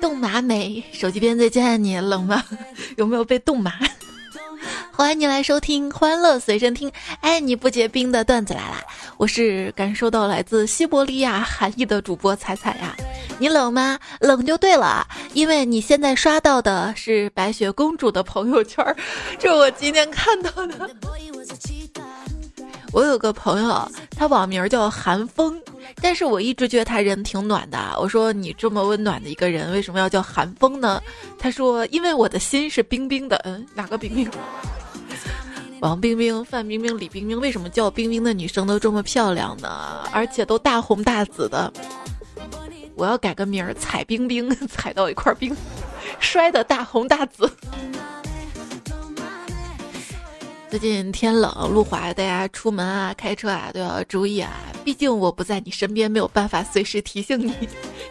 冻麻美，手机边最亲爱的你，冷吗？有没有被冻麻？欢迎你来收听《欢乐随身听》，爱你不结冰的段子来啦！我是感受到来自西伯利亚寒意的主播彩彩呀。你冷吗？冷就对了，因为你现在刷到的是白雪公主的朋友圈，这我今天看到的。我有个朋友，他网名叫寒风，但是我一直觉得他人挺暖的。我说你这么温暖的一个人，为什么要叫寒风呢？他说因为我的心是冰冰的。嗯，哪个冰冰？王冰冰、范冰冰、李冰冰，为什么叫冰冰的女生都这么漂亮呢？而且都大红大紫的。我要改个名儿，踩冰冰，踩到一块冰，摔的大红大紫。最近天冷，路滑，大家出门啊、开车啊都要注意啊。毕竟我不在你身边，没有办法随时提醒你。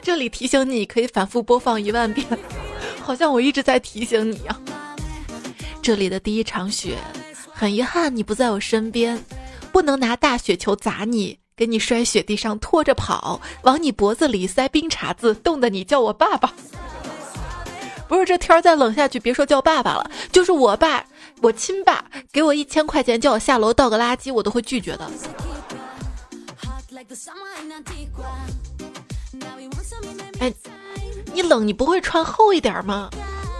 这里提醒你，可以反复播放一万遍，好像我一直在提醒你一样。这里的第一场雪，很遗憾你不在我身边，不能拿大雪球砸你，给你摔雪地上拖着跑，往你脖子里塞冰碴子，冻得你叫我爸爸。不是这天儿再冷下去，别说叫爸爸了，就是我爸。我亲爸给我一千块钱叫我下楼倒个垃圾，我都会拒绝的。哎，你冷你不会穿厚一点吗？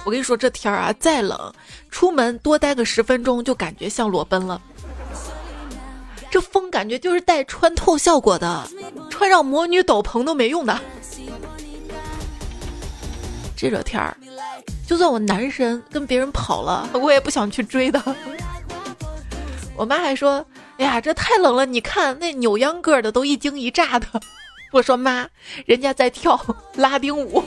我跟你说这天儿啊，再冷，出门多待个十分钟就感觉像裸奔了。这风感觉就是带穿透效果的，穿上魔女斗篷都没用的。这热天儿。就算我男神跟别人跑了，我也不想去追的。我妈还说：“哎呀，这太冷了，你看那扭秧歌的都一惊一乍的。”我说：“妈，人家在跳拉丁舞。”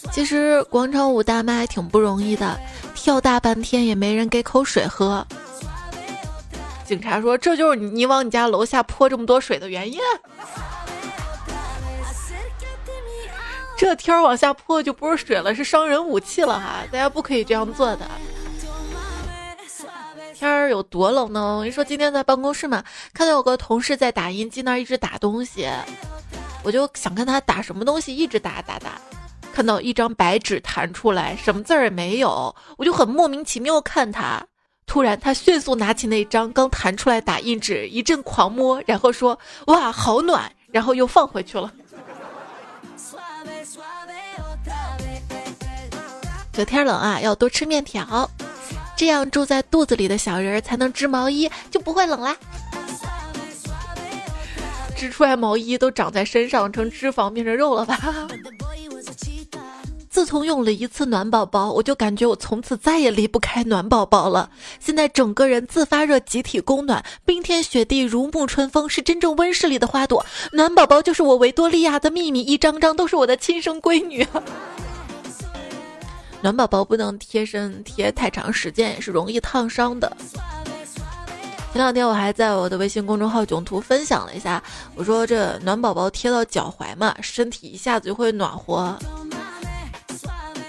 其实广场舞大妈还挺不容易的，跳大半天也没人给口水喝。警察说：“这就是你往你家楼下泼这么多水的原因。”这天儿往下泼就不是水了，是伤人武器了哈！大家不可以这样做的。天儿有多冷呢？我跟你说，今天在办公室嘛，看到有个同事在打印机那儿一直打东西，我就想看他打什么东西，一直打打打。看到一张白纸弹出来，什么字儿也没有，我就很莫名其妙看他。突然，他迅速拿起那张刚弹出来打印纸，一阵狂摸，然后说：“哇，好暖！”然后又放回去了。这天冷啊，要多吃面条，这样住在肚子里的小人才能织毛衣，就不会冷啦。织出来毛衣都长在身上，成脂肪变成肉了吧？自从用了一次暖宝宝，我就感觉我从此再也离不开暖宝宝了。现在整个人自发热，集体供暖，冰天雪地，如沐春风，是真正温室里的花朵。暖宝宝就是我维多利亚的秘密，一张张都是我的亲生闺女。暖宝宝不能贴身贴太长时间，也是容易烫伤的。前两天我还在我的微信公众号囧图分享了一下，我说这暖宝宝贴到脚踝嘛，身体一下子就会暖和。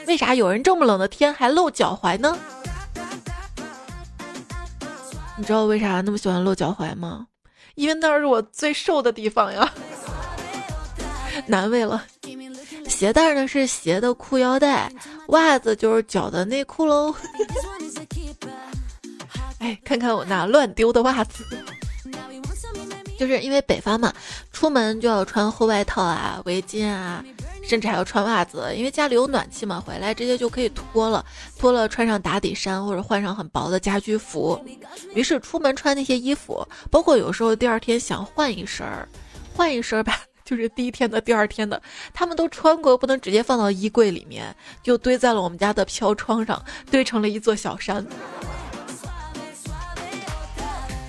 为啥有人这么冷的天还露脚踝呢？你知道为啥那么喜欢露脚踝吗？因为那是我最瘦的地方呀，难为了。鞋带呢是鞋的裤腰带，袜子就是脚的内裤喽。哎，看看我那乱丢的袜子，就是因为北方嘛，出门就要穿厚外套啊、围巾啊，甚至还要穿袜子，因为家里有暖气嘛，回来直接就可以脱了，脱了穿上打底衫或者换上很薄的家居服。于是出门穿那些衣服，包括有时候第二天想换一身儿，换一身儿吧。就是第一天的、第二天的，他们都穿过，不能直接放到衣柜里面，就堆在了我们家的飘窗上，堆成了一座小山。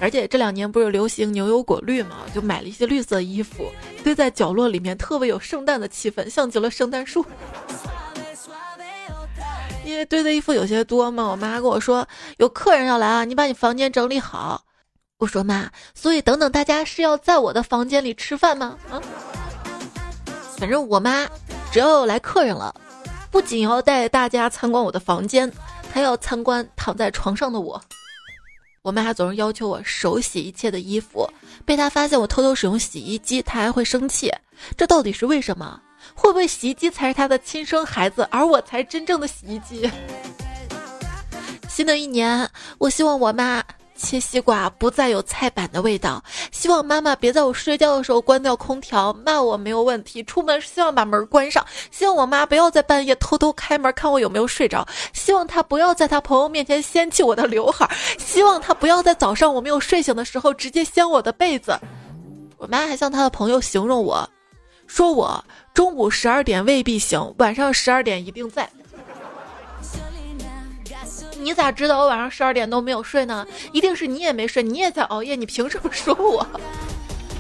而且这两年不是流行牛油果绿嘛，就买了一些绿色衣服，堆在角落里面，特别有圣诞的气氛，像极了圣诞树。因为堆的衣服有些多嘛，我妈跟我说有客人要来啊，你把你房间整理好。我说妈，所以等等大家是要在我的房间里吃饭吗？啊，反正我妈只要来客人了，不仅要带大家参观我的房间，还要参观躺在床上的我。我妈还总是要求我手洗一切的衣服，被她发现我偷偷使用洗衣机，她还会生气。这到底是为什么？会不会洗衣机才是她的亲生孩子，而我才是真正的洗衣机？新的一年，我希望我妈。切西瓜不再有菜板的味道。希望妈妈别在我睡觉的时候关掉空调，骂我没有问题。出门希望把门关上。希望我妈不要在半夜偷偷开门看我有没有睡着。希望她不要在她朋友面前掀起我的刘海。希望她不要在早上我没有睡醒的时候直接掀我的被子。我妈还向她的朋友形容我，说我中午十二点未必醒，晚上十二点一定在。你咋知道我晚上十二点都没有睡呢？一定是你也没睡，你也在熬夜，你凭什么说我？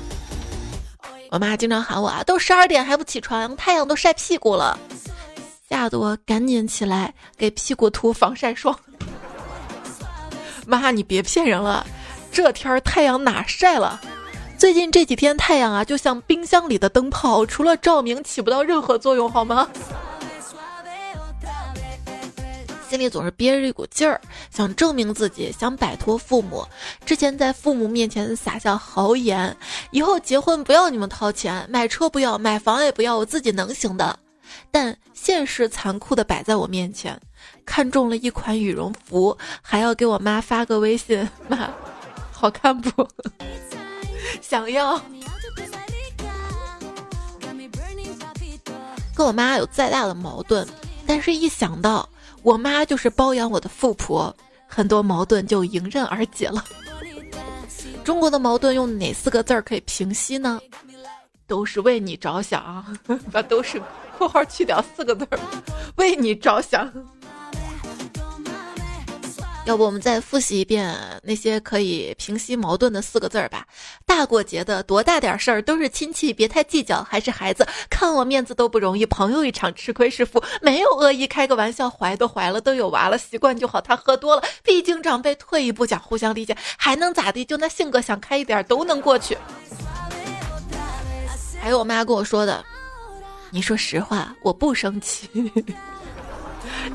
我妈经常喊我啊，都十二点还不起床，太阳都晒屁股了，吓得我赶紧起来给屁股涂防晒霜。妈，你别骗人了，这天儿太阳哪晒了？最近这几天太阳啊，就像冰箱里的灯泡，除了照明起不到任何作用，好吗？心里总是憋着一股劲儿，想证明自己，想摆脱父母。之前在父母面前撒下豪言，以后结婚不要你们掏钱，买车不要，买房也不要，我自己能行的。但现实残酷的摆在我面前，看中了一款羽绒服，还要给我妈发个微信，妈，好看不？想要。跟我妈有再大的矛盾，但是一想到。我妈就是包养我的富婆，很多矛盾就迎刃而解了。中国的矛盾用哪四个字儿可以平息呢？都是为你着想，把都是括号去掉四个字儿，为你着想。要不我们再复习一遍那些可以平息矛盾的四个字儿吧。大过节的，多大点事儿都是亲戚，别太计较。还是孩子，看我面子都不容易。朋友一场，吃亏是福，没有恶意，开个玩笑。怀都怀了，都有娃了，习惯就好。他喝多了，毕竟长辈。退一步讲，互相理解，还能咋地？就那性格，想开一点都能过去。还有我妈跟我说的，你说实话，我不生气。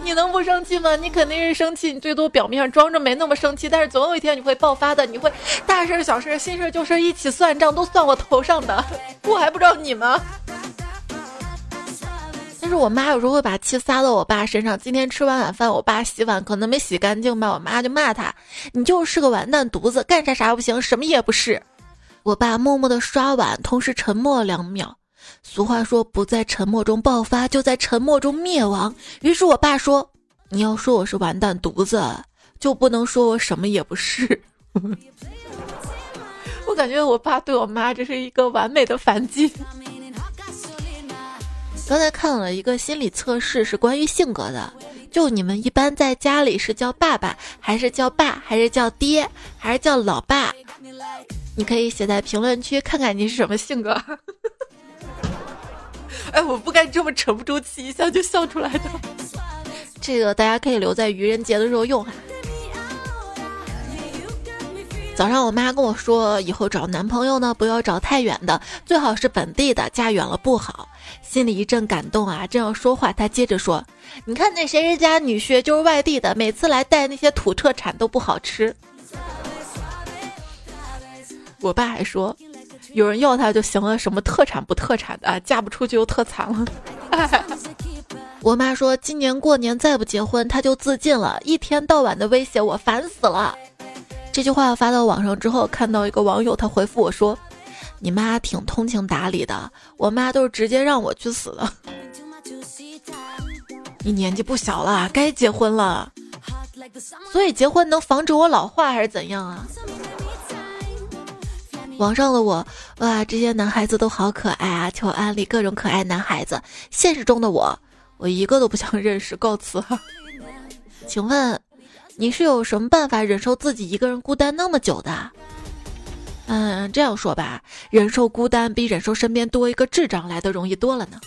你能不生气吗？你肯定是生气，你最多表面上装着没那么生气，但是总有一天你会爆发的。你会大事小事、新事旧事一起算账，都算我头上的，我还不知道你吗？但是我妈有时候会把气撒到我爸身上。今天吃完晚饭，我爸洗碗可能没洗干净吧，我妈就骂他：“你就是个完蛋犊子，干啥啥不行，什么也不是。”我爸默默的刷碗，同时沉默了两秒。俗话说，不在沉默中爆发，就在沉默中灭亡。于是我爸说：“你要说我是完蛋犊子，就不能说我什么也不是。”我感觉我爸对我妈这是一个完美的反击。刚才看了一个心理测试，是关于性格的。就你们一般在家里是叫爸爸，还是叫爸，还是叫爹，还是叫老爸？你可以写在评论区看看你是什么性格。哎，我不该这么沉不住气，一笑就笑出来的。这个大家可以留在愚人节的时候用哈。早上我妈跟我说，以后找男朋友呢，不要找太远的，最好是本地的，嫁远了不好。心里一阵感动啊，正要说话，她接着说：“你看那谁谁家女婿就是外地的，每次来带那些土特产都不好吃。”我爸还说。有人要他就行了，什么特产不特产的，嫁不出去又特惨了。我妈说今年过年再不结婚，她就自尽了，一天到晚的威胁我，烦死了。这句话发到网上之后，看到一个网友他回复我说：“你妈挺通情达理的，我妈都是直接让我去死的。”你年纪不小了，该结婚了，所以结婚能防止我老化还是怎样啊？网上的我，哇，这些男孩子都好可爱啊！求安利各种可爱男孩子。现实中的我，我一个都不想 认识，告辞。请问，你是有什么办法忍受自己一个人孤单那么久的？嗯，这样说吧，忍受孤单比忍受身边多一个智障来的容易多了呢。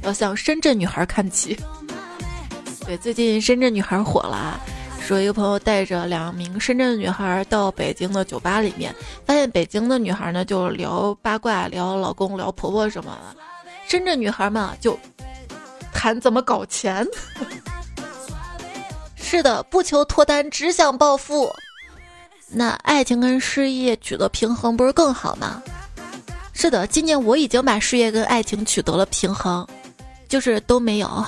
要向深圳女孩看齐。对，最近深圳女孩火了。说一个朋友带着两名深圳女孩到北京的酒吧里面，发现北京的女孩呢就聊八卦、聊老公、聊婆婆什么的，深圳女孩嘛就谈怎么搞钱。是的，不求脱单，只想暴富。那爱情跟事业取得平衡，不是更好吗？是的，今年我已经把事业跟爱情取得了平衡，就是都没有。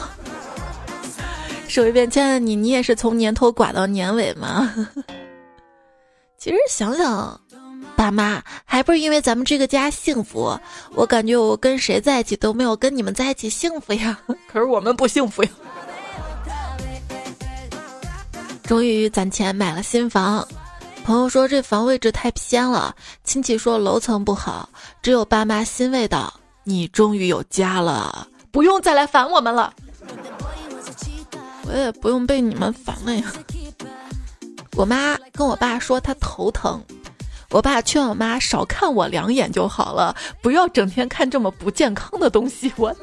说一遍亲爱的你，你也是从年头寡到年尾吗？其实想想，爸妈还不是因为咱们这个家幸福。我感觉我跟谁在一起都没有跟你们在一起幸福呀。可是我们不幸福呀。终于攒钱买了新房。朋友说这房位置太偏了，亲戚说楼层不好，只有爸妈欣慰道：“你终于有家了，不用再来烦我们了。”我也不用被你们烦了呀。我妈跟我爸说她头疼，我爸劝我妈少看我两眼就好了，不要整天看这么不健康的东西。我。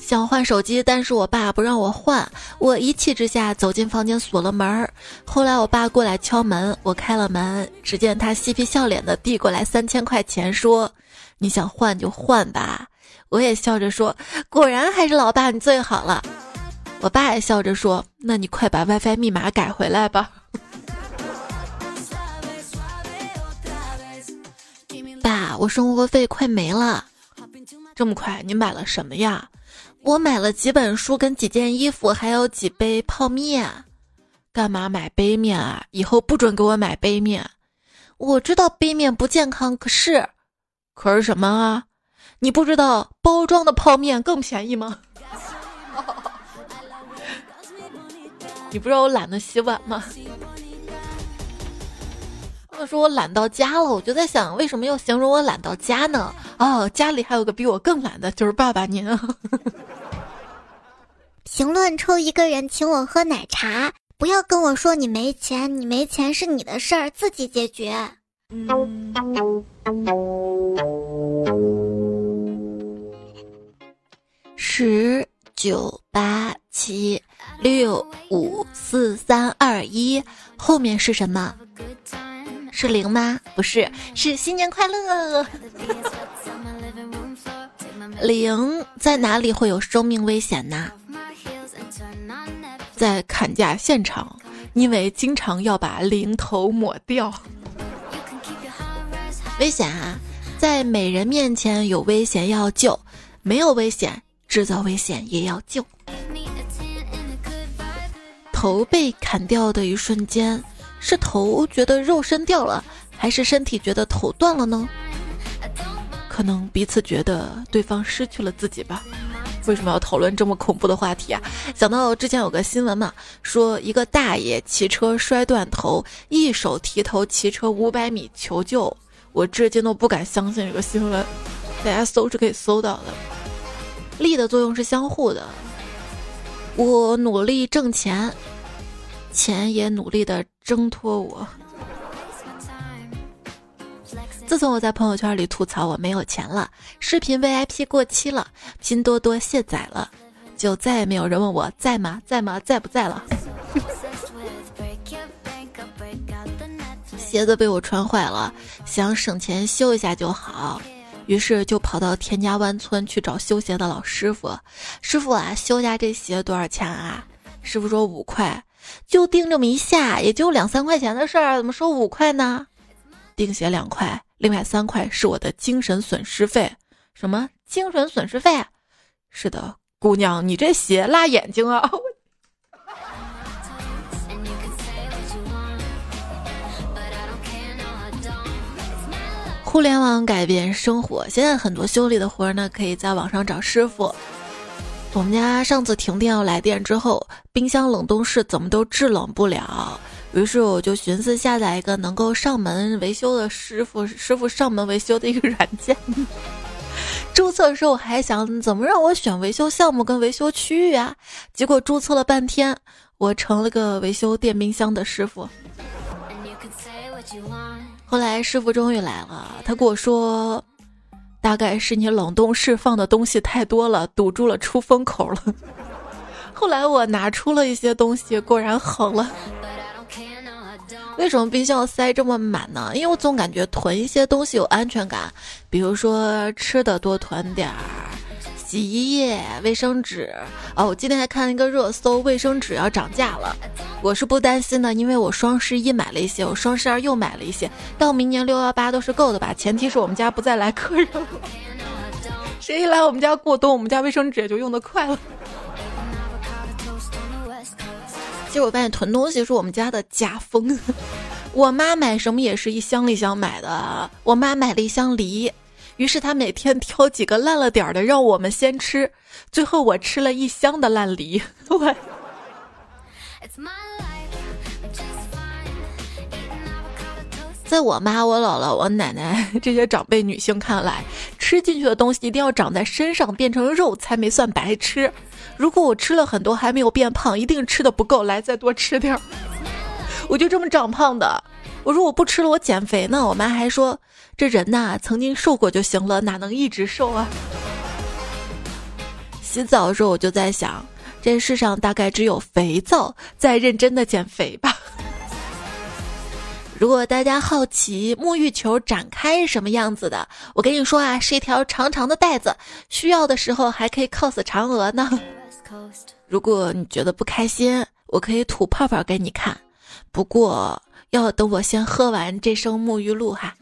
想换手机，但是我爸不让我换。我一气之下走进房间锁了门儿。后来我爸过来敲门，我开了门，只见他嬉皮笑脸的递过来三千块钱，说：“你想换就换吧。”我也笑着说：“果然还是老爸你最好了。”我爸也笑着说：“那你快把 WiFi 密码改回来吧。”爸，我生活费快没了。这么快，你买了什么呀？我买了几本书，跟几件衣服，还有几杯泡面。干嘛买杯面啊？以后不准给我买杯面。我知道杯面不健康，可是，可是什么啊？你不知道包装的泡面更便宜吗？你不知道我懒得洗碗吗？他们说我懒到家了，我就在想，为什么要形容我懒到家呢？哦，家里还有个比我更懒的，就是爸爸您。评论抽一个人请我喝奶茶，不要跟我说你没钱，你没钱是你的事儿，自己解决。十九八七六五四三二一，后面是什么？是零吗？不是，是新年快乐。零在哪里会有生命危险呢？在砍价现场，因为经常要把零头抹掉。危险啊！在美人面前有危险要救，没有危险制造危险也要救。头被砍掉的一瞬间。是头觉得肉身掉了，还是身体觉得头断了呢？可能彼此觉得对方失去了自己吧。为什么要讨论这么恐怖的话题啊？想到之前有个新闻嘛，说一个大爷骑车摔断头，一手提头骑车五百米求救。我至今都不敢相信这个新闻，大家搜是可以搜到的。力的作用是相互的，我努力挣钱。钱也努力的挣脱我。自从我在朋友圈里吐槽我没有钱了，视频 VIP 过期了，拼多多卸载了，就再也没有人问我在吗？在吗？在不在了？鞋子被我穿坏了，想省钱修一下就好，于是就跑到田家湾村去找修鞋的老师傅。师傅啊，修下这鞋多少钱啊？师傅说五块。就钉这么一下，也就两三块钱的事儿，怎么收五块呢？钉鞋两块，另外三块是我的精神损失费。什么精神损失费？是的，姑娘，你这鞋辣眼睛啊！互联网改变生活，现在很多修理的活儿呢，可以在网上找师傅。我们家上次停电要来电之后，冰箱冷冻室怎么都制冷不了，于是我就寻思下载一个能够上门维修的师傅，师傅上门维修的一个软件。注册的时候我还想怎么让我选维修项目跟维修区域啊，结果注册了半天，我成了个维修电冰箱的师傅。后来师傅终于来了，他跟我说。大概是你冷冻室放的东西太多了，堵住了出风口了。后来我拿出了一些东西，果然好了。为什么冰箱塞这么满呢？因为我总感觉囤一些东西有安全感，比如说吃的多囤点儿，洗衣液、卫生纸。哦，我今天还看了一个热搜，卫生纸要涨价了。我是不担心的，因为我双十一买了一些，我双十二又买了一些，到明年六幺八都是够的吧？前提是我们家不再来客人了。谁一来我们家过冬，我们家卫生纸也就用的快了。结果发现囤东西是我们家的家风，我妈买什么也是一箱一箱买的。我妈买了一箱梨，于是他每天挑几个烂了点儿的让我们先吃，最后我吃了一箱的烂梨。我。在我妈、我姥姥、我奶奶这些长辈女性看来，吃进去的东西一定要长在身上变成肉才没算白吃。如果我吃了很多还没有变胖，一定吃的不够，来再多吃点儿。我就这么长胖的。我说我不吃了，我减肥呢。我妈还说这人呐，曾经瘦过就行了，哪能一直瘦啊？洗澡的时候我就在想，这世上大概只有肥皂在认真的减肥吧。如果大家好奇沐浴球展开是什么样子的，我跟你说啊，是一条长长的带子，需要的时候还可以 cos 嫦娥呢。如果你觉得不开心，我可以吐泡泡给你看，不过要等我先喝完这升沐浴露哈。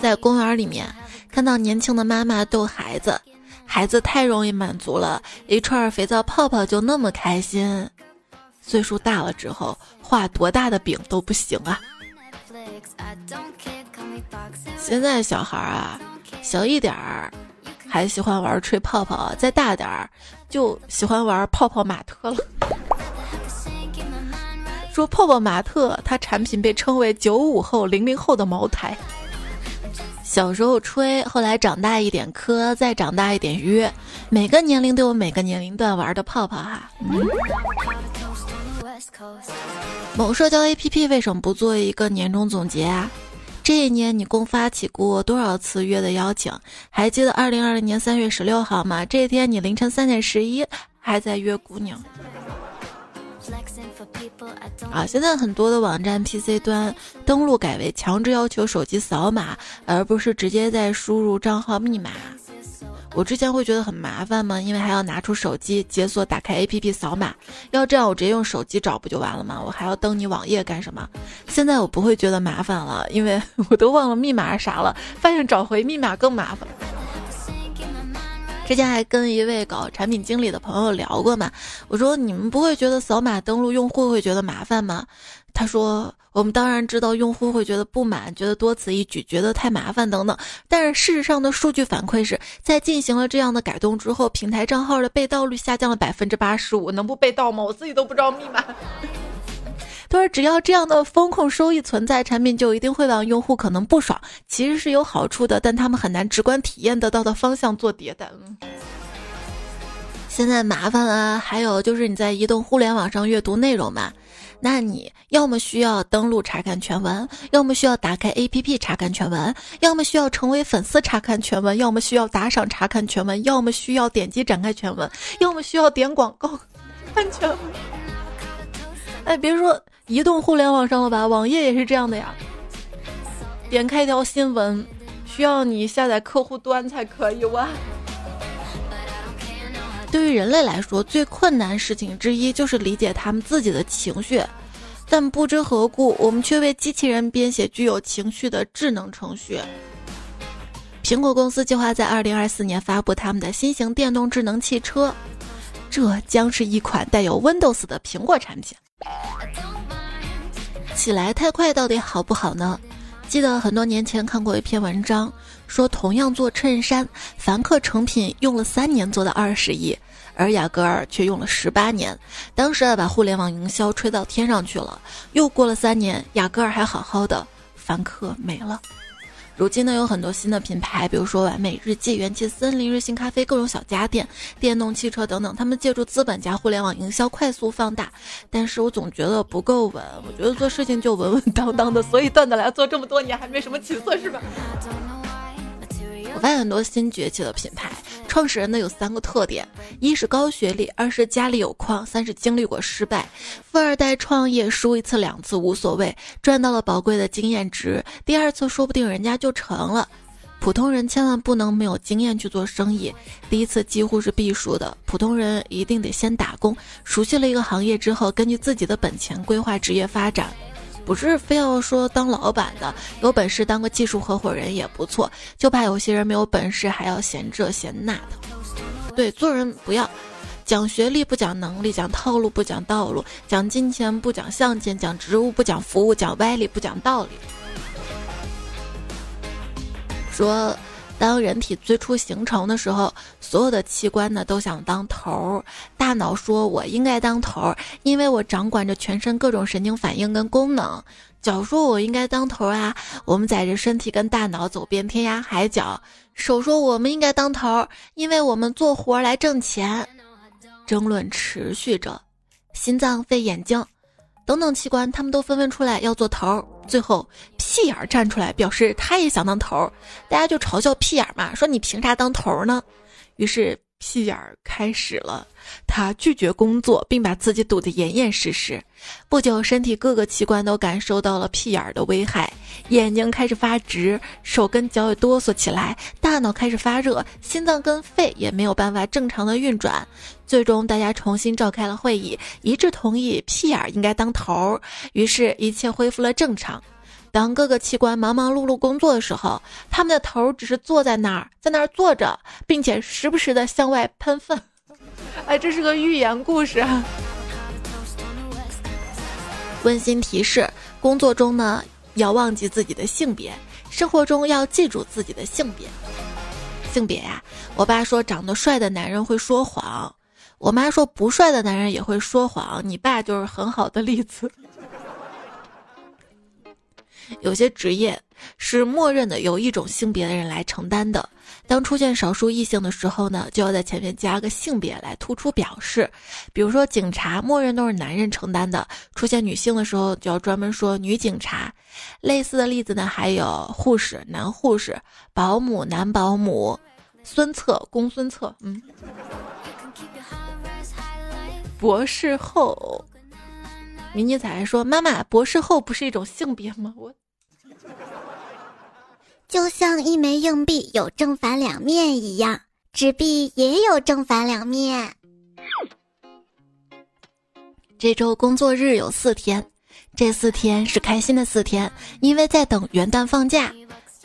在公园里面看到年轻的妈妈逗孩子，孩子太容易满足了，一串肥皂泡泡就那么开心。岁数大了之后，画多大的饼都不行啊！现在小孩啊，小一点儿还喜欢玩吹泡泡，再大点儿就喜欢玩泡泡玛特了。说泡泡玛特，它产品被称为九五后、零零后的茅台。小时候吹，后来长大一点磕，再长大一点约，每个年龄都有每个年龄段玩的泡泡哈。某社交 APP 为什么不做一个年终总结啊？这一年你共发起过多少次约的邀请？还记得二零二零年三月十六号吗？这一天你凌晨三点十一还在约姑娘。啊，现在很多的网站 PC 端登录改为强制要求手机扫码，而不是直接在输入账号密码。我之前会觉得很麻烦吗？因为还要拿出手机解锁、打开 APP 扫码。要这样，我直接用手机找不就完了吗？我还要登你网页干什么？现在我不会觉得麻烦了，因为 我都忘了密码啥了，发现找回密码更麻烦。之前还跟一位搞产品经理的朋友聊过嘛，我说你们不会觉得扫码登录用户会觉得麻烦吗？他说：“我们当然知道用户会觉得不满，觉得多此一举，觉得太麻烦等等。但是事实上的数据反馈是在进行了这样的改动之后，平台账号的被盗率下降了百分之八十五。能不被盗吗？我自己都不知道密码。他说，只要这样的风控收益存在，产品就一定会让用户可能不爽。其实是有好处的，但他们很难直观体验得到的方向做迭代。现在麻烦了，还有就是你在移动互联网上阅读内容嘛。”那你要么需要登录查看全文，要么需要打开 APP 查看全文，要么需要成为粉丝查看全文，要么需要打赏查看全文，要么需要点击展开全文，要么需要点广告 看全文。哎，别说移动互联网上了吧，网页也是这样的呀。点开一条新闻，需要你下载客户端才可以哇。对于人类来说，最困难事情之一就是理解他们自己的情绪，但不知何故，我们却为机器人编写具有情绪的智能程序。苹果公司计划在二零二四年发布他们的新型电动智能汽车，这将是一款带有 Windows 的苹果产品。起来太快到底好不好呢？记得很多年前看过一篇文章，说同样做衬衫，凡客成品用了三年做到二十亿。而雅戈尔却用了十八年，当时啊把互联网营销吹到天上去了。又过了三年，雅戈尔还好好的，凡客没了。如今呢，有很多新的品牌，比如说完美日记、元气森林、瑞幸咖啡、各种小家电、电动汽车等等，他们借助资本加互联网营销快速放大。但是我总觉得不够稳，我觉得做事情就稳稳当当的。所以段子来做这么多年还没什么起色，是吧？我发现很多新崛起的品牌创始人呢有三个特点：一是高学历，二是家里有矿，三是经历过失败。富二代创业输一次两次无所谓，赚到了宝贵的经验值，第二次说不定人家就成了。普通人千万不能没有经验去做生意，第一次几乎是必输的。普通人一定得先打工，熟悉了一个行业之后，根据自己的本钱规划职业发展。不是非要说当老板的，有本事当个技术合伙人也不错。就怕有些人没有本事，还要嫌这嫌那的。对，做人不要讲学历不讲能力，讲套路不讲道路，讲金钱不讲相钱，讲职务不讲服务，讲歪理不讲道理。说，当人体最初形成的时候，所有的器官呢都想当头儿。大脑说：“我应该当头儿，因为我掌管着全身各种神经反应跟功能。”脚说：“我应该当头儿啊，我们载着身体跟大脑走遍天涯海角。”手说：“我们应该当头儿，因为我们做活来挣钱。”争论持续着，心脏、肺、眼睛。等等器官，他们都纷纷出来要做头儿，最后屁眼儿站出来表示他也想当头儿，大家就嘲笑屁眼儿嘛，说你凭啥当头儿呢？于是。屁眼儿开始了，他拒绝工作，并把自己堵得严严实实。不久，身体各个器官都感受到了屁眼儿的危害，眼睛开始发直，手跟脚也哆嗦起来，大脑开始发热，心脏跟肺也没有办法正常的运转。最终，大家重新召开了会议，一致同意屁眼儿应该当头儿，于是，一切恢复了正常。当各个器官忙忙碌碌工作的时候，他们的头只是坐在那儿，在那儿坐着，并且时不时的向外喷粪。哎，这是个寓言故事。温馨提示：工作中呢要忘记自己的性别，生活中要记住自己的性别。性别呀，我爸说长得帅的男人会说谎，我妈说不帅的男人也会说谎，你爸就是很好的例子。有些职业是默认的由一种性别的人来承担的。当出现少数异性的时候呢，就要在前面加个性别来突出表示。比如说警察，默认都是男人承担的；出现女性的时候，就要专门说女警察。类似的例子呢，还有护士男护士、保姆男保姆、孙策公孙策。嗯，博士后。迷你仔说：“妈妈，博士后不是一种性别吗？”我 就像一枚硬币有正反两面一样，纸币也有正反两面。这周工作日有四天，这四天是开心的四天，因为在等元旦放假，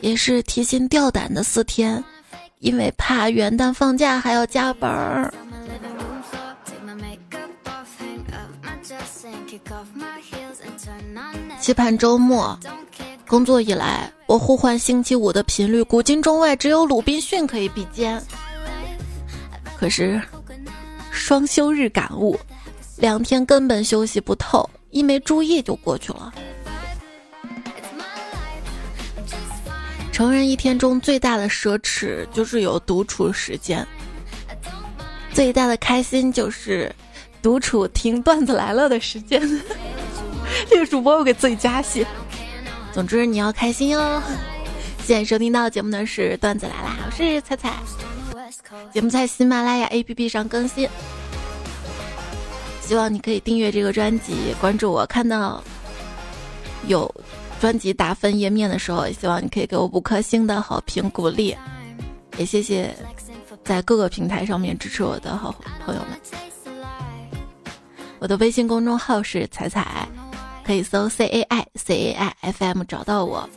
也是提心吊胆的四天，因为怕元旦放假还要加班儿。期盼周末，工作以来，我呼唤星期五的频率，古今中外只有鲁滨逊可以比肩。可是，双休日感悟，两天根本休息不透，一没注意就过去了。成人一天中最大的奢侈就是有独处时间，最大的开心就是。独处听段子来了的时间，这个主播又给自己加戏。总之你要开心哦。现在收听到节目的是段子来啦，我是彩彩。节目在喜马拉雅 APP 上更新，希望你可以订阅这个专辑，关注我。看到有专辑打分页面的时候，也希望你可以给我五颗星的好评鼓励。也谢谢在各个平台上面支持我的好朋友们。我的微信公众号是彩彩，可以搜 C A I C A I F M 找到我，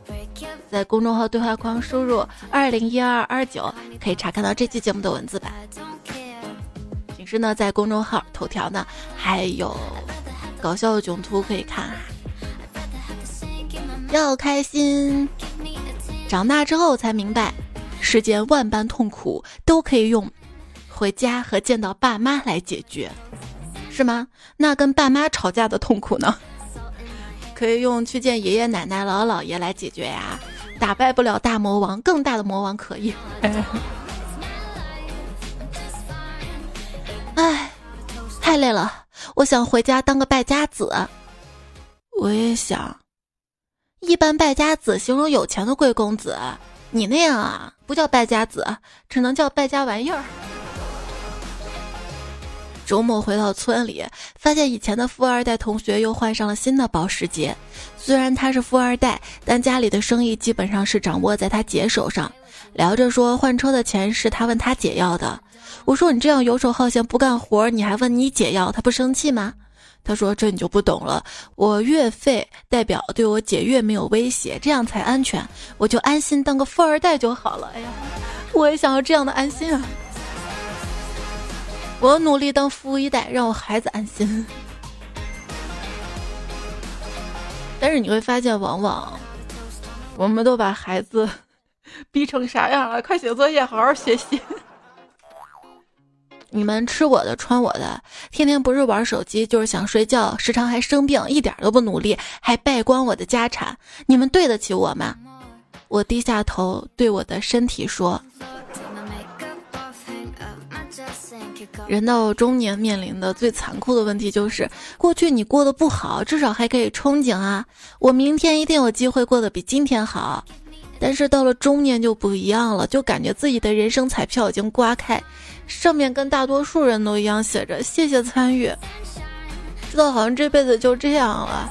在公众号对话框输入二零一二二九，可以查看到这期节目的文字版。平时呢，在公众号头条呢还有搞笑的囧图可以看。要开心，长大之后才明白，世间万般痛苦都可以用回家和见到爸妈来解决。是吗？那跟爸妈吵架的痛苦呢？可以用去见爷爷奶奶、姥姥姥爷来解决呀。打败不了大魔王，更大的魔王可以。哎，太累了，我想回家当个败家子。我也想。一般败家子形容有钱的贵公子，你那样啊，不叫败家子，只能叫败家玩意儿。周末回到村里，发现以前的富二代同学又换上了新的保时捷。虽然他是富二代，但家里的生意基本上是掌握在他姐手上。聊着说换车的钱是他问他姐要的。我说你这样游手好闲不干活，你还问你姐要，他不生气吗？他说这你就不懂了，我月费代表对我姐越没有威胁，这样才安全，我就安心当个富二代就好了。哎呀，我也想要这样的安心啊。我努力当富一代，让我孩子安心。但是你会发现，往往我们都把孩子 逼成啥样了？快写作业，好好学习。你们吃我的，穿我的，天天不是玩手机就是想睡觉，时常还生病，一点都不努力，还败光我的家产。你们对得起我吗？我低下头对我的身体说。人到中年面临的最残酷的问题就是，过去你过得不好，至少还可以憧憬啊，我明天一定有机会过得比今天好。但是到了中年就不一样了，就感觉自己的人生彩票已经刮开，上面跟大多数人都一样写着“谢谢参与”，知道好像这辈子就这样了。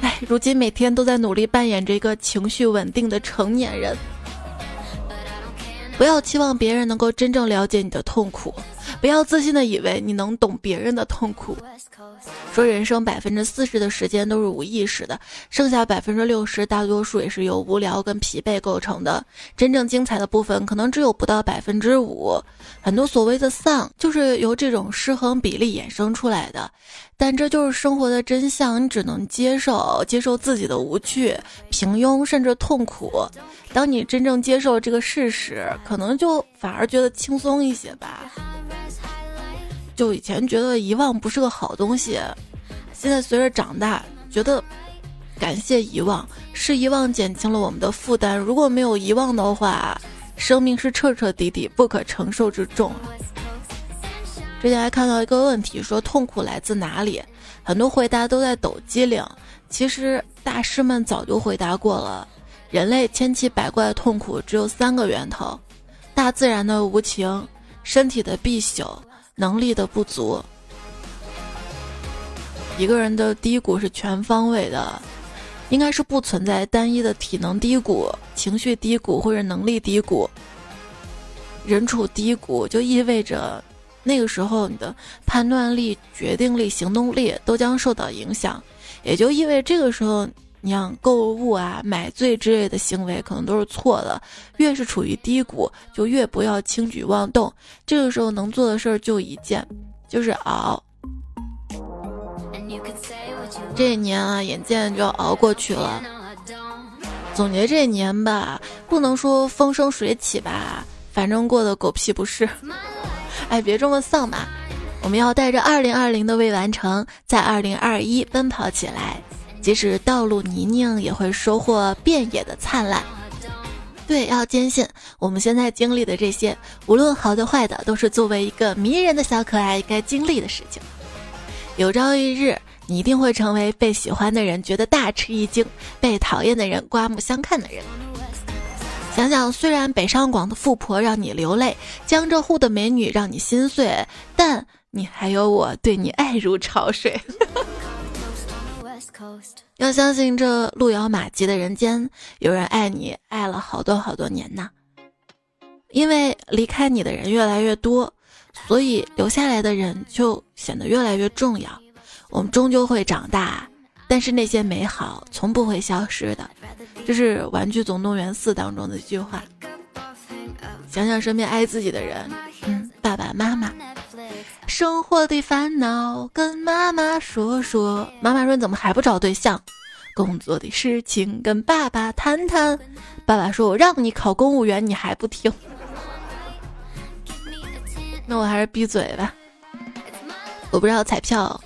哎，如今每天都在努力扮演着一个情绪稳定的成年人。不要期望别人能够真正了解你的痛苦。不要自信的以为你能懂别人的痛苦。说人生百分之四十的时间都是无意识的，剩下百分之六十大多数也是由无聊跟疲惫构成的。真正精彩的部分可能只有不到百分之五。很多所谓的丧，就是由这种失衡比例衍生出来的。但这就是生活的真相，你只能接受，接受自己的无趣、平庸，甚至痛苦。当你真正接受这个事实，可能就反而觉得轻松一些吧。就以前觉得遗忘不是个好东西，现在随着长大，觉得感谢遗忘，是遗忘减轻了我们的负担。如果没有遗忘的话，生命是彻彻底底不可承受之重。之前还看到一个问题，说痛苦来自哪里？很多回答都在抖机灵。其实大师们早就回答过了，人类千奇百怪的痛苦只有三个源头：大自然的无情，身体的必朽。能力的不足，一个人的低谷是全方位的，应该是不存在单一的体能低谷、情绪低谷或者能力低谷。人处低谷就意味着那个时候你的判断力、决定力、行动力都将受到影响，也就意味这个时候。你像购物啊、买醉之类的行为，可能都是错的。越是处于低谷，就越不要轻举妄动。这个时候能做的事儿就一件，就是熬。这一年啊，眼见就要熬过去了。总结这一年吧，不能说风生水起吧，反正过得狗屁不是。哎，别这么丧嘛！我们要带着二零二零的未完成，在二零二一奔跑起来。即使道路泥泞，也会收获遍野的灿烂。对，要坚信我们现在经历的这些，无论好的坏的，都是作为一个迷人的小可爱该经历的事情。有朝一日，你一定会成为被喜欢的人觉得大吃一惊，被讨厌的人刮目相看的人。想想，虽然北上广的富婆让你流泪，江浙沪的美女让你心碎，但你还有我对你爱如潮水。要相信这路遥马急的人间，有人爱你，爱了好多好多年呢。因为离开你的人越来越多，所以留下来的人就显得越来越重要。我们终究会长大，但是那些美好从不会消失的。这是《玩具总动员四》当中的一句话。想想身边爱自己的人，嗯，爸爸妈妈。生活的烦恼跟妈妈说说，妈妈说你怎么还不找对象？工作的事情跟爸爸谈谈，爸爸说我让你考公务员你还不听，那我还是闭嘴吧。我不知道彩票，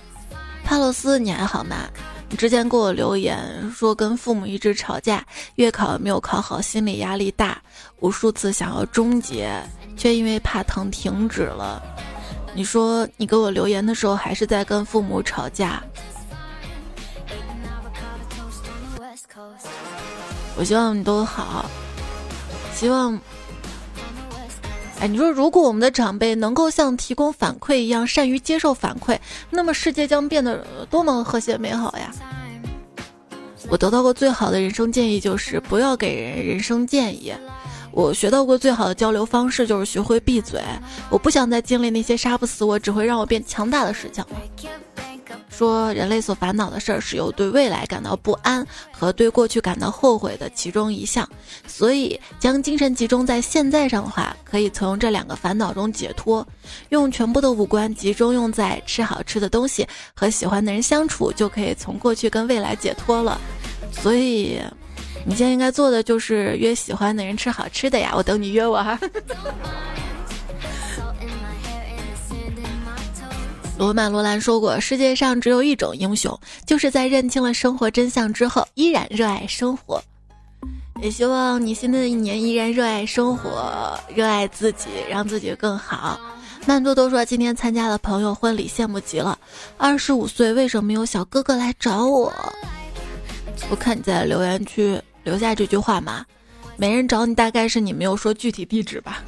帕洛斯你还好吗？你之前给我留言说跟父母一直吵架，月考没有考好，心理压力大，无数次想要终结，却因为怕疼停止了。你说你给我留言的时候还是在跟父母吵架，我希望你都好，希望哎，你说如果我们的长辈能够像提供反馈一样善于接受反馈，那么世界将变得多么和谐美好呀！我得到过最好的人生建议就是不要给人人生建议。我学到过最好的交流方式就是学会闭嘴。我不想再经历那些杀不死我，只会让我变强大的事情。说人类所烦恼的事儿是由对未来感到不安和对过去感到后悔的其中一项，所以将精神集中在现在上的话，可以从这两个烦恼中解脱。用全部的五官集中用在吃好吃的东西和喜欢的人相处，就可以从过去跟未来解脱了。所以，你现在应该做的就是约喜欢的人吃好吃的呀，我等你约我哈。罗曼·罗兰说过：“世界上只有一种英雄，就是在认清了生活真相之后，依然热爱生活。”也希望你新的一年依然热爱生活，热爱自己，让自己更好。曼多多说：“今天参加了朋友婚礼，羡慕极了。二十五岁，为什么没有小哥哥来找我？”我看你在留言区留下这句话嘛，没人找你，大概是你没有说具体地址吧。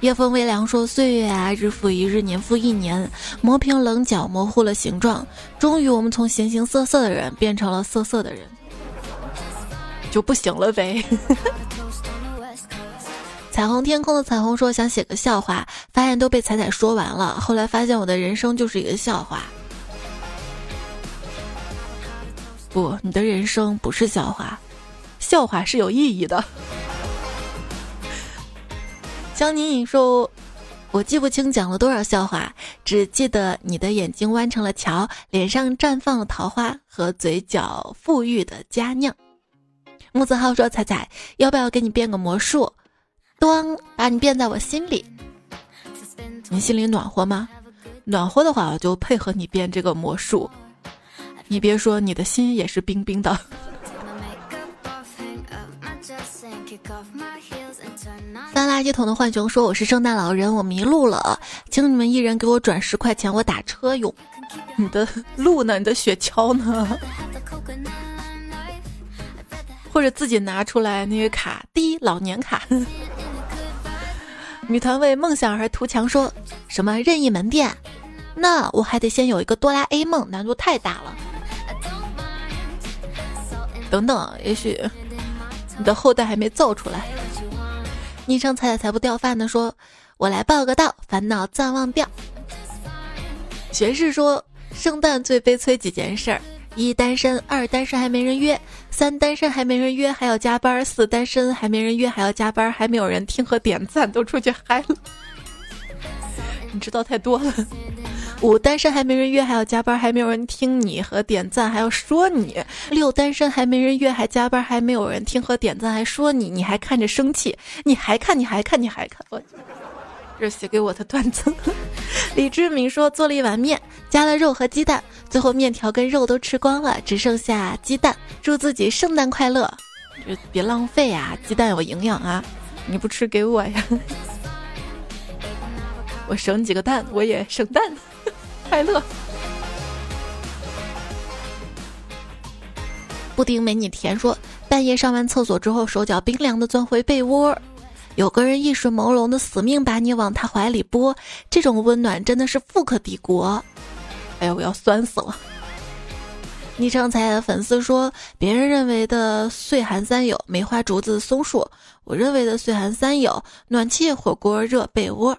夜风微凉说：“岁月啊，日复一日，年复一年，磨平棱角，模糊了形状。终于，我们从形形色色的人变成了色色的人，就不行了呗。”彩虹天空的彩虹说：“想写个笑话，发现都被彩彩说完了。后来发现我的人生就是一个笑话。不，你的人生不是笑话，笑话是有意义的。”江宁颖说：“我记不清讲了多少笑话，只记得你的眼睛弯成了桥，脸上绽放了桃花和嘴角馥郁的佳酿。”木子浩说：“彩彩，要不要给你变个魔术？咚，把你变在我心里。你心里暖和吗？暖和的话，我就配合你变这个魔术。你别说，你的心也是冰冰的。”翻垃圾桶的浣熊说：“我是圣诞老人，我迷路了，请你们一人给我转十块钱，我打车用。你的路呢？你的雪橇呢？或者自己拿出来那个卡，第一老年卡。”女团为梦想而图强说什么任意门店？那我还得先有一个哆啦 A 梦，难度太大了。等等，也许你的后代还没造出来。昵称彩彩才不掉饭呢，说我来报个到，烦恼暂忘掉。学士说，圣诞最悲催几件事儿：一单身，二单身还没人约，三单身还没人约还要加班，四单身还没人约还要加班，还没有人听和点赞，都出去嗨了。你知道太多了。五单身还没人约还要加班，还没有人听你和点赞，还要说你。六单身还没人约还加班，还没有人听和点赞，还说你，你还看着生气，你还看，你还看，你还看。我这是写给我的段子。李志明说做了一碗面，加了肉和鸡蛋，最后面条跟肉都吃光了，只剩下鸡蛋。祝自己圣诞快乐，别浪费啊，鸡蛋有营养啊，你不吃给我呀。我省几个蛋，我也省蛋。快乐。布丁美女甜说：“半夜上完厕所之后，手脚冰凉的钻回被窝，有个人意识朦胧的死命把你往他怀里拨，这种温暖真的是富可敌国。”哎呀，我要酸死了！昵称彩的粉丝说：“别人认为的岁寒三友：梅花、竹子、松树，我认为的岁寒三友：暖气、火锅、热被窝。”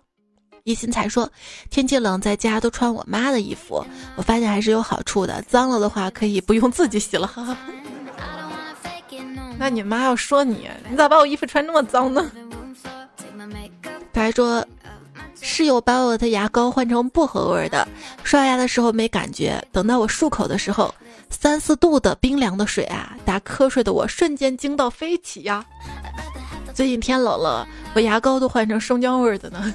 一心才说，天气冷，在家都穿我妈的衣服。我发现还是有好处的，脏了的话可以不用自己洗了。那你妈要说你，你咋把我衣服穿那么脏呢？他还说，室友把我的牙膏换成薄荷味的，刷牙的时候没感觉，等到我漱口的时候，三四度的冰凉的水啊，打瞌睡的我瞬间惊到飞起呀！最近天冷了，我牙膏都换成生姜味的呢。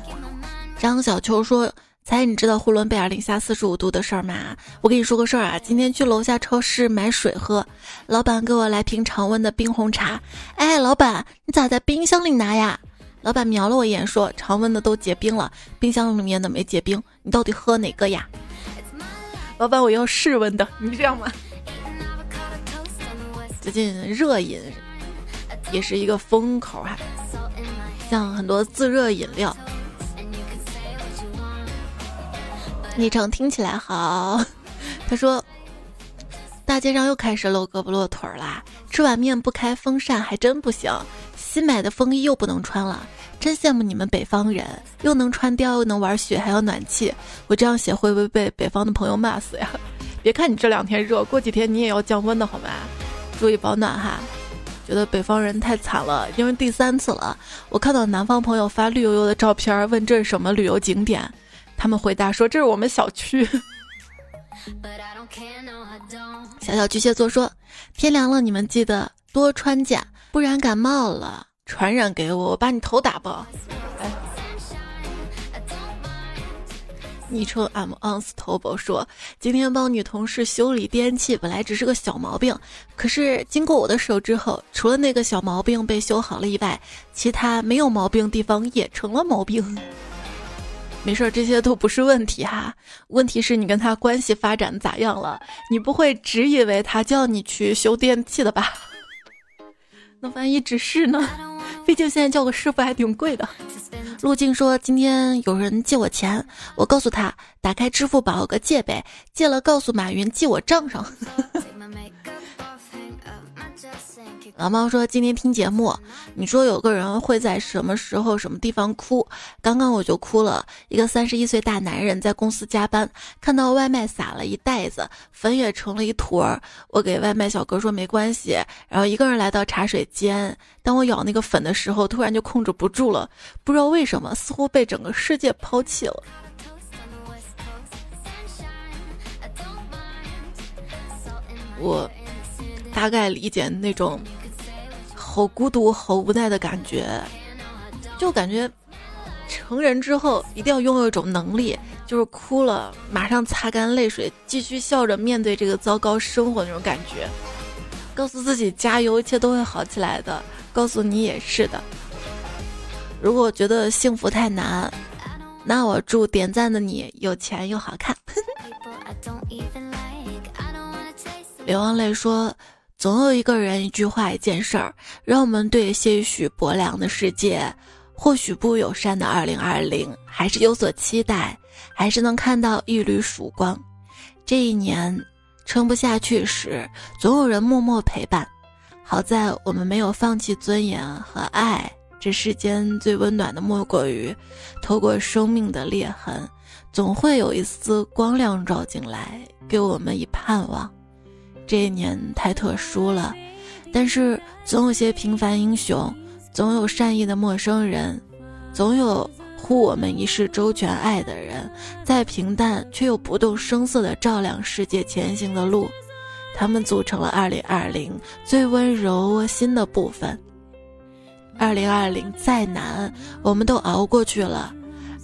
张小秋说：“猜你知道呼伦贝尔零下四十五度的事儿吗？我跟你说个事儿啊，今天去楼下超市买水喝，老板给我来瓶常温的冰红茶。哎，老板，你咋在冰箱里拿呀？老板瞄了我一眼说：常温的都结冰了，冰箱里面的没结冰。你到底喝哪个呀？老板，我要室温的。你这样吗？最近热饮也是一个风口哈。”像很多自热饮料。昵称听起来好，他说：“大街上又开始露胳膊露腿啦，吃碗面不开风扇还真不行，新买的风衣又不能穿了，真羡慕你们北方人，又能穿貂又能玩雪还有暖气，我这样写会不会被北方的朋友骂死呀？别看你这两天热，过几天你也要降温的好吗？注意保暖哈。觉得北方人太惨了，因为第三次了，我看到南方朋友发绿油油的照片，问这是什么旅游景点。”他们回答说：“这是我们小区。”小小巨蟹座说：“天凉了，你们记得多穿件，不然感冒了传染给我，我把你头打爆。”昵称 I'm unstable 说：“今天帮女同事修理电器，本来只是个小毛病，可是经过我的手之后，除了那个小毛病被修好了以外，其他没有毛病地方也成了毛病。”没事，这些都不是问题哈。问题是你跟他关系发展咋样了？你不会只以为他叫你去修电器的吧？那万一只是呢？毕竟现在叫个师傅还挺贵的。陆静说：“今天有人借我钱，我告诉他打开支付宝有个借呗，借了告诉马云记我账上。”老猫说：“今天听节目，你说有个人会在什么时候、什么地方哭？刚刚我就哭了。一个三十一岁大男人在公司加班，看到外卖撒了一袋子粉，也成了一坨儿。我给外卖小哥说没关系，然后一个人来到茶水间。当我舀那个粉的时候，突然就控制不住了，不知道为什么，似乎被整个世界抛弃了。我大概理解那种。”好孤独，好无奈的感觉，就感觉成人之后一定要拥有一种能力，就是哭了马上擦干泪水，继续笑着面对这个糟糕生活那种感觉。告诉自己加油，一切都会好起来的。告诉你也是的。如果觉得幸福太难，那我祝点赞的你有钱又好看。流亡泪说。总有一个人，一句话，一件事儿，让我们对些许薄凉的世界，或许不友善的二零二零，还是有所期待，还是能看到一缕曙光。这一年撑不下去时，总有人默默陪伴。好在我们没有放弃尊严和爱。这世间最温暖的，莫过于透过生命的裂痕，总会有一丝光亮照进来，给我们以盼望。这一年太特殊了，但是总有些平凡英雄，总有善意的陌生人，总有护我们一世周全爱的人，在平淡却又不动声色地照亮世界前行的路。他们组成了2020最温柔窝心的部分。2020再难，我们都熬过去了。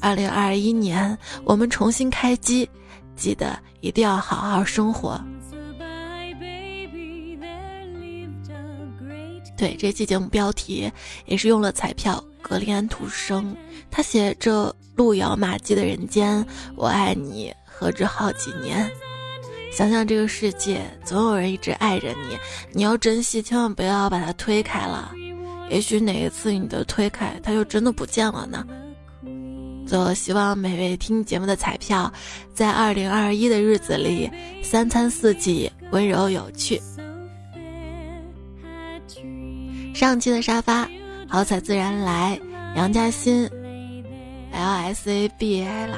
2021年，我们重新开机，记得一定要好好生活。对这期节目标题也是用了彩票格林安徒生，他写着路遥马迹的人间，我爱你何止好几年。想想这个世界，总有人一直爱着你，你要珍惜，千万不要把它推开了。也许哪一次你的推开，它就真的不见了呢。最后，希望每位听节目的彩票，在二零二一的日子里，三餐四季温柔有趣。上期的沙发，好彩自然来，杨嘉欣，L S A B I 啦。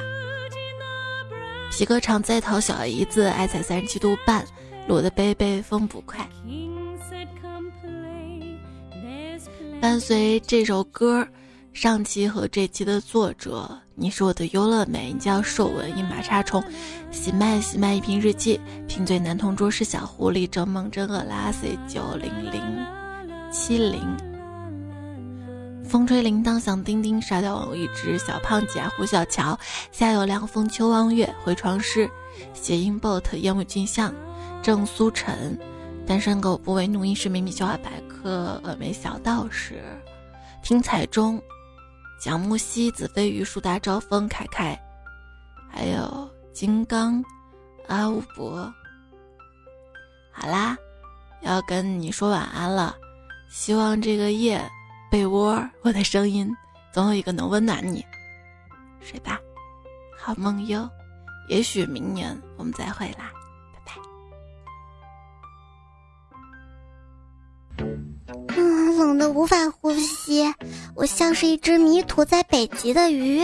皮革厂在逃小姨子，爱踩三十七度半，裸的贝贝风不快。伴随这首歌，上期和这期的作者，你是我的优乐美，你叫瘦文一马叉虫，喜麦喜麦一瓶日记，贫嘴男同桌是小狐狸，正梦真饿拉 C 九零零。七零，风吹铃铛响，叮叮，沙雕网一只小胖姐，胡小乔，夏有凉风，秋望月，回床诗，谐音 bot，烟雾镜像，郑苏晨，单身狗不为怒，音是秘密笑话百科，峨眉小道士，听彩钟，蒋木兮，子非鱼，树大招风，凯凯，还有金刚，阿乌博，好啦，要跟你说晚安了。希望这个夜，被窝，我的声音总有一个能温暖你。睡吧，好梦哟。也许明年我们再会啦，拜拜。嗯，冷的无法呼吸，我像是一只迷途在北极的鱼。